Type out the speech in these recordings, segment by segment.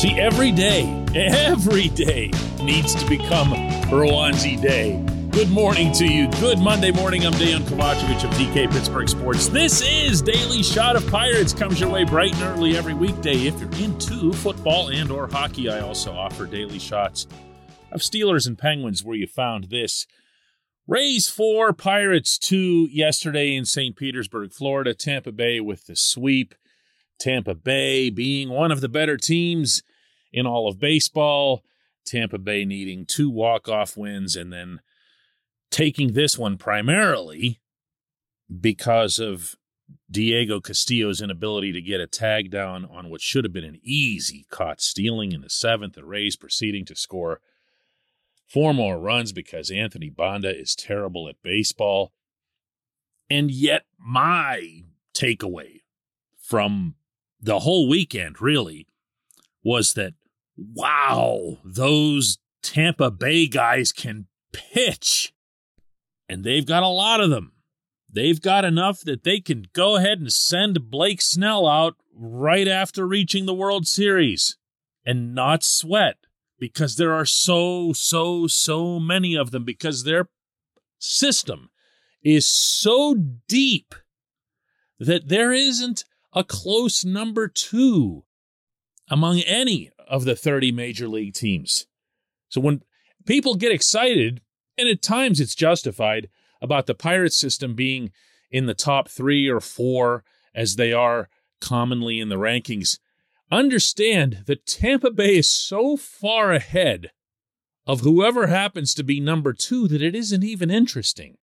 See, every day, every day needs to become Roansy Day. Good morning to you. Good Monday morning. I'm Dan Kovacevic of DK Pittsburgh Sports. This is Daily Shot of Pirates. Comes your way bright and early every weekday. If you're into football and or hockey, I also offer daily shots of Steelers and Penguins where you found this. Rays 4, Pirates 2 yesterday in St. Petersburg, Florida. Tampa Bay with the sweep. Tampa Bay being one of the better teams in all of baseball. Tampa Bay needing two walk-off wins and then taking this one primarily because of Diego Castillo's inability to get a tag down on what should have been an easy caught stealing in the seventh. The Rays proceeding to score four more runs because Anthony Banda is terrible at baseball. And yet, my takeaway from the whole weekend really was that, wow, those Tampa Bay guys can pitch. And they've got a lot of them. They've got enough that they can go ahead and send Blake Snell out right after reaching the World Series and not sweat because there are so, so, so many of them because their system is so deep that there isn't a close number two among any of the 30 major league teams. So when people get excited, and at times it's justified, about the Pirates system being in the top three or four as they are commonly in the rankings, understand that Tampa Bay is so far ahead of whoever happens to be number two that it isn't even interesting.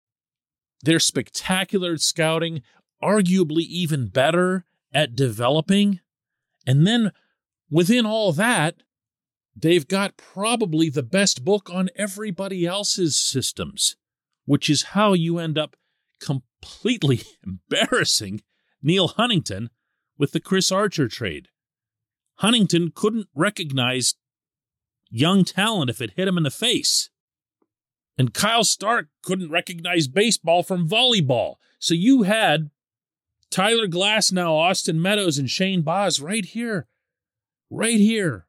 They're spectacular at scouting, arguably even better at developing. And then within all that, they've got probably the best book on everybody else's systems, which is how you end up completely embarrassing Neal Huntington with the Chris Archer trade. Huntington couldn't recognize young talent if it hit him in the face. And Kyle Stark couldn't recognize baseball from volleyball. So you had Tyler Glass, now Austin Meadows, and Shane Baz right here. Right here.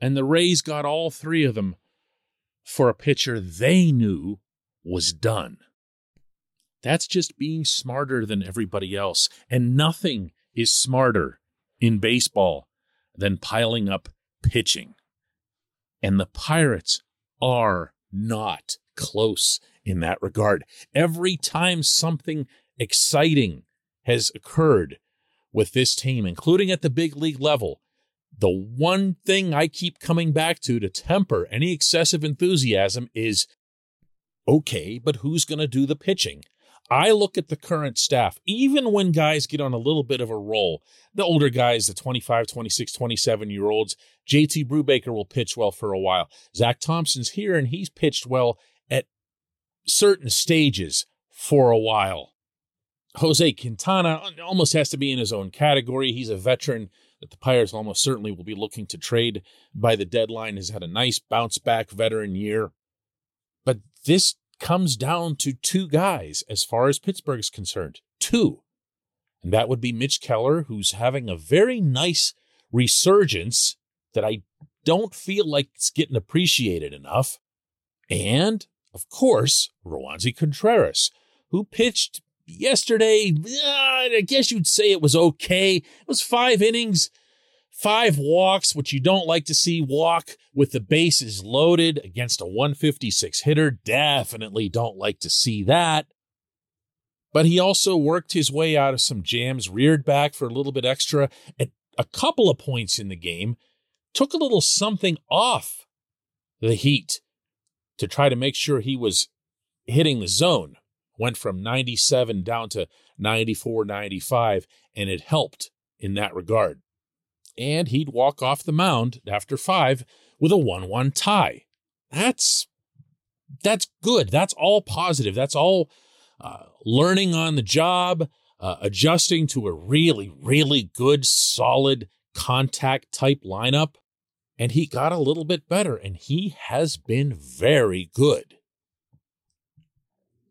And the Rays got all three of them for a pitcher they knew was done. That's just being smarter than everybody else. And nothing is smarter in baseball than piling up pitching. And the Pirates are not close in that regard. Every time something exciting has occurred with this team, including at the big league level, the one thing I keep coming back to to temper any excessive enthusiasm is okay, but who's going to do the pitching? I look at the current staff, even when guys get on a little bit of a roll, the older guys, the 25, 26, 27 year olds, JT Brubaker will pitch well for a while. Zach Thompson's here and he's pitched well at certain stages for a while. Jose Quintana uh, almost has to be in his own category. He's a veteran that the Pirates almost certainly will be looking to trade by the deadline, has had a nice bounce back veteran year. But this comes down to two guys as far as Pittsburgh is concerned. Two. And that would be Mitch Keller, who's having a very nice resurgence that I don't feel like it's getting appreciated enough. And, of course, Roansy Contreras, who pitched yesterday. I guess you'd say it was okay. It was five innings, Five walks, which you don't like to see walk with the bases loaded against a 156 hitter. Definitely don't like to see that. But he also worked his way out of some jams, reared back for a little bit extra at a couple of points in the game, took a little something off the heat to try to make sure he was hitting the zone. Went from 97 down to 94, 95, and it helped in that regard and he'd walk off the mound after five with a 1 1 tie. That's that's good. That's all positive. That's all uh, learning on the job, uh, adjusting to a really, really good, solid contact type lineup. And he got a little bit better, and he has been very good.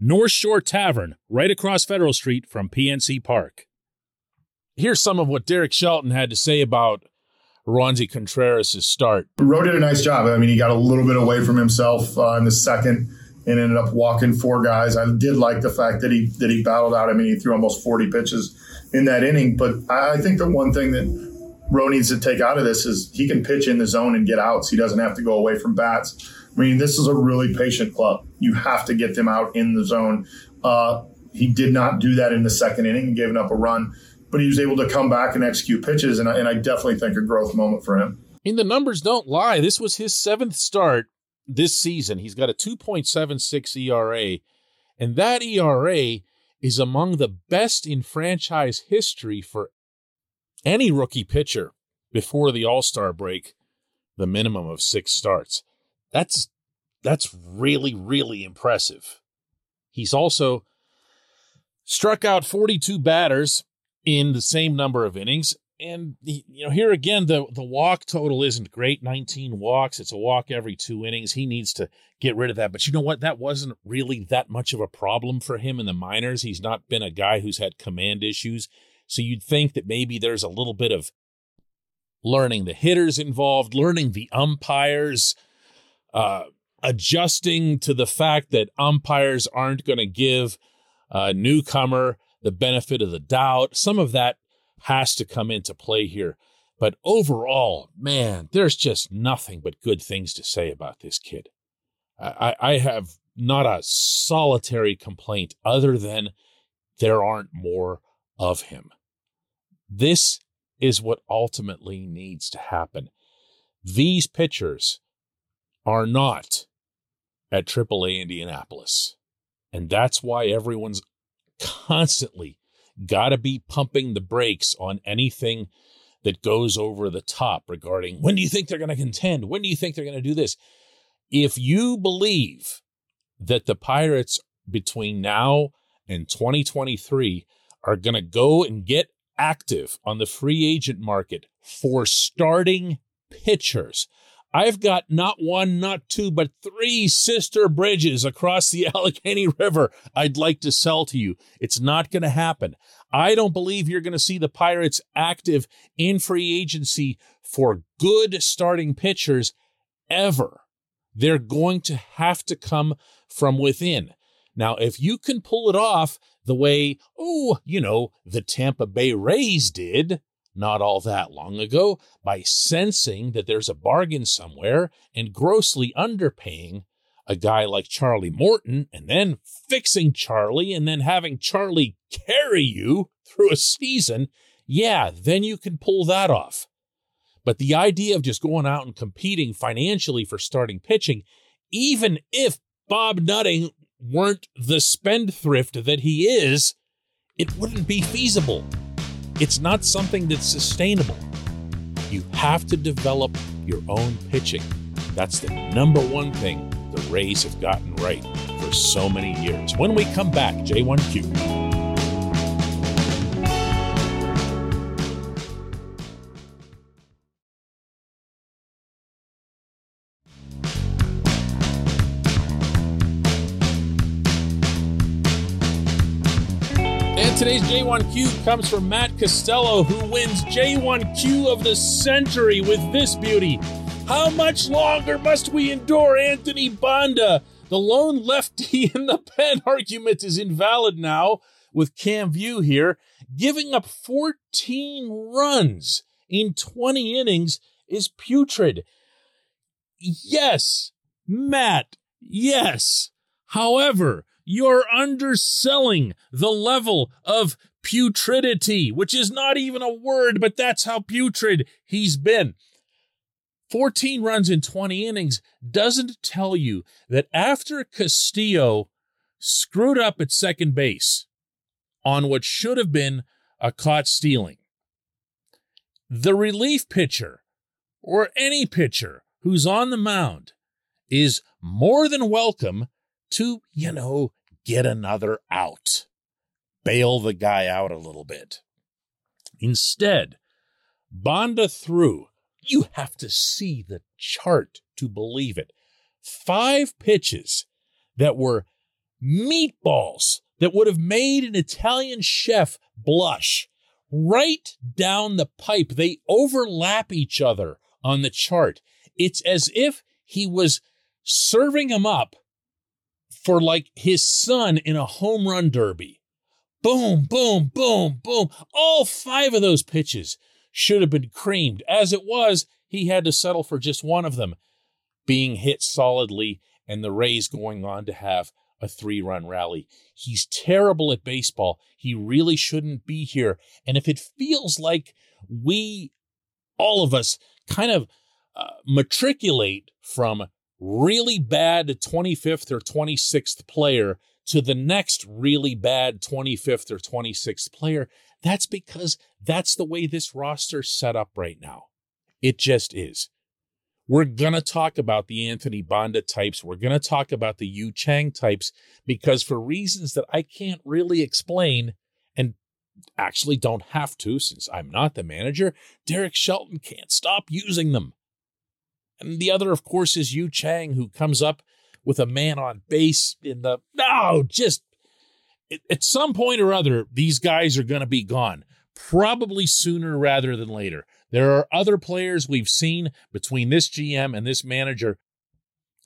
North Shore Tavern, right across Federal Street from PNC Park. Here's some of what Derek Shelton had to say about Roansy Contreras' start. Rowe did a nice job. I mean, he got a little bit away from himself uh, in the second and ended up walking four guys. I did like the fact that he that he battled out. I mean, he threw almost 40 pitches in that inning. But I think the one thing that Rowe needs to take out of this is he can pitch in the zone and get outs. He doesn't have to go away from bats. I mean, this is a really patient club. You have to get them out in the zone. Uh, he did not do that in the second inning and gave up a run but he was able to come back and execute pitches, and I, and I definitely think a growth moment for him. Mean, the numbers don't lie. This was his seventh start this season. He's got a 2.76 ERA, and that ERA is among the best in franchise history for any rookie pitcher before the All Star break, the minimum of six starts. That's that's really really impressive. He's also struck out 42 batters in the same number of innings. And you know, here again, the the walk total isn't great. 19 walks. It's a walk every two innings. He needs to get rid of that. But you know what? That wasn't really that much of a problem for him in the minors. He's not been a guy who's had command issues. So you'd think that maybe there's a little bit of learning the hitters involved, learning the umpires, uh, adjusting to the fact that umpires aren't going to give a newcomer the benefit of the doubt. Some of that has to come into play here. But overall, man, there's just nothing but good things to say about this kid. I, I have not a solitary complaint other than there aren't more of him. This is what ultimately needs to happen. These pitchers are not at AAA Indianapolis. And that's why everyone's constantly got to be pumping the brakes on anything that goes over the top regarding when do you think they're going to contend? When do you think they're going to do this? If you believe that the Pirates between now and 2023 are going to go and get active on the free agent market for starting pitchers, I've got not one, not two, but three sister bridges across the Allegheny River I'd like to sell to you. It's not going to happen. I don't believe you're going to see the Pirates active in free agency for good starting pitchers ever. They're going to have to come from within. Now, if you can pull it off the way, oh, you know, the Tampa Bay Rays did, not all that long ago by sensing that there's a bargain somewhere and grossly underpaying a guy like Charlie Morton and then fixing Charlie and then having Charlie carry you through a season, yeah, then you can pull that off. But the idea of just going out and competing financially for starting pitching, even if Bob Nutting weren't the spendthrift that he is, it wouldn't be feasible. It's not something that's sustainable. You have to develop your own pitching. That's the number one thing the Rays have gotten right for so many years. When we come back, J1Q. And today's J1Q comes from Matt Costello, who wins J1Q of the century with this beauty. How much longer must we endure Anthony Banda? The lone lefty in the pen argument is invalid now with Cam Vieaux here. Giving up 14 runs in 20 innings is putrid. Yes, Matt, yes. However, you're underselling the level of putridity, which is not even a word, but that's how putrid he's been. 14 runs in 20 innings doesn't tell you that after Castillo screwed up at second base on what should have been a caught stealing, the relief pitcher or any pitcher who's on the mound is more than welcome to, you know, get another out, bail the guy out a little bit. Instead, Banda threw, you have to see the chart to believe it, five pitches that were meatballs that would have made an Italian chef blush right down the pipe. They overlap each other on the chart. It's as if he was serving them up for like his son in a home run derby. Boom, boom, boom, boom. All five of those pitches should have been creamed. As it was, he had to settle for just one of them being hit solidly and the Rays going on to have a three run rally. He's terrible at baseball. He really shouldn't be here. And if it feels like we, all of us, kind of uh, matriculate from really bad 25th or 26th player to the next really bad 25th or 26th player, that's because that's the way this roster's set up right now. It just is. We're going to talk about the Anthony Banda types. We're going to talk about the Yu Chang types because for reasons that I can't really explain and actually don't have to since I'm not the manager, Derek Shelton can't stop using them. And the other, of course, is Yu Chang, who comes up with a man on base in the, no, just at some point or other, these guys are going to be gone, probably sooner rather than later. There are other players we've seen between this GM and this manager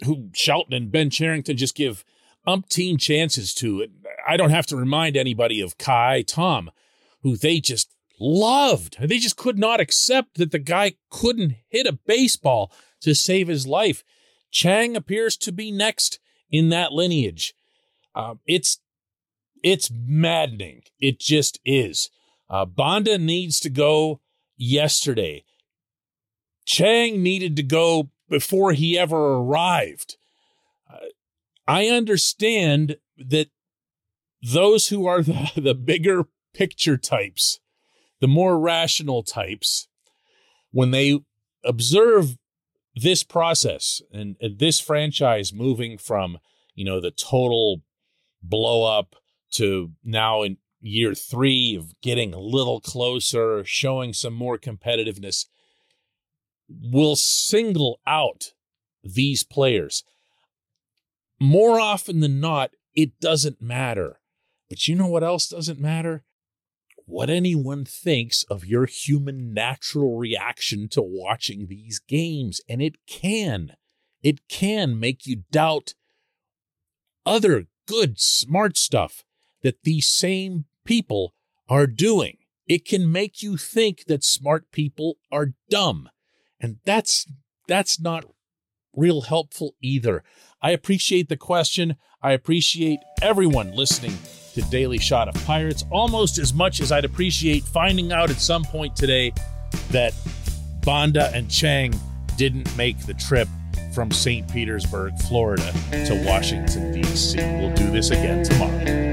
who Shelton and Ben Cherington just give umpteen chances to. I don't have to remind anybody of Ka'ai Tom, who they just loved. They just could not accept that the guy couldn't hit a baseball to save his life. Chang appears to be next in that lineage. Um, it's it's maddening. It just is. Uh, Banda needs to go yesterday. Chang needed to go before he ever arrived. Uh, I understand that those who are the, the bigger picture types, the more rational types, when they observe this process and, this franchise moving from, you know, the total blow up to now in year three of getting a little closer, showing some more competitiveness, will single out these players. More often than not, it doesn't matter. But you know what else doesn't matter? What anyone thinks of your human natural reaction to watching these games. And it can, it can make you doubt other good, smart stuff that these same people are doing. It can make you think that smart people are dumb. And that's that's not real helpful either. I appreciate the question. I appreciate everyone listening to Daily Shot of Pirates almost as much as I'd appreciate finding out at some point today that Banda and Chang didn't make the trip from St. Petersburg, Florida to Washington, D.C. We'll do this again tomorrow.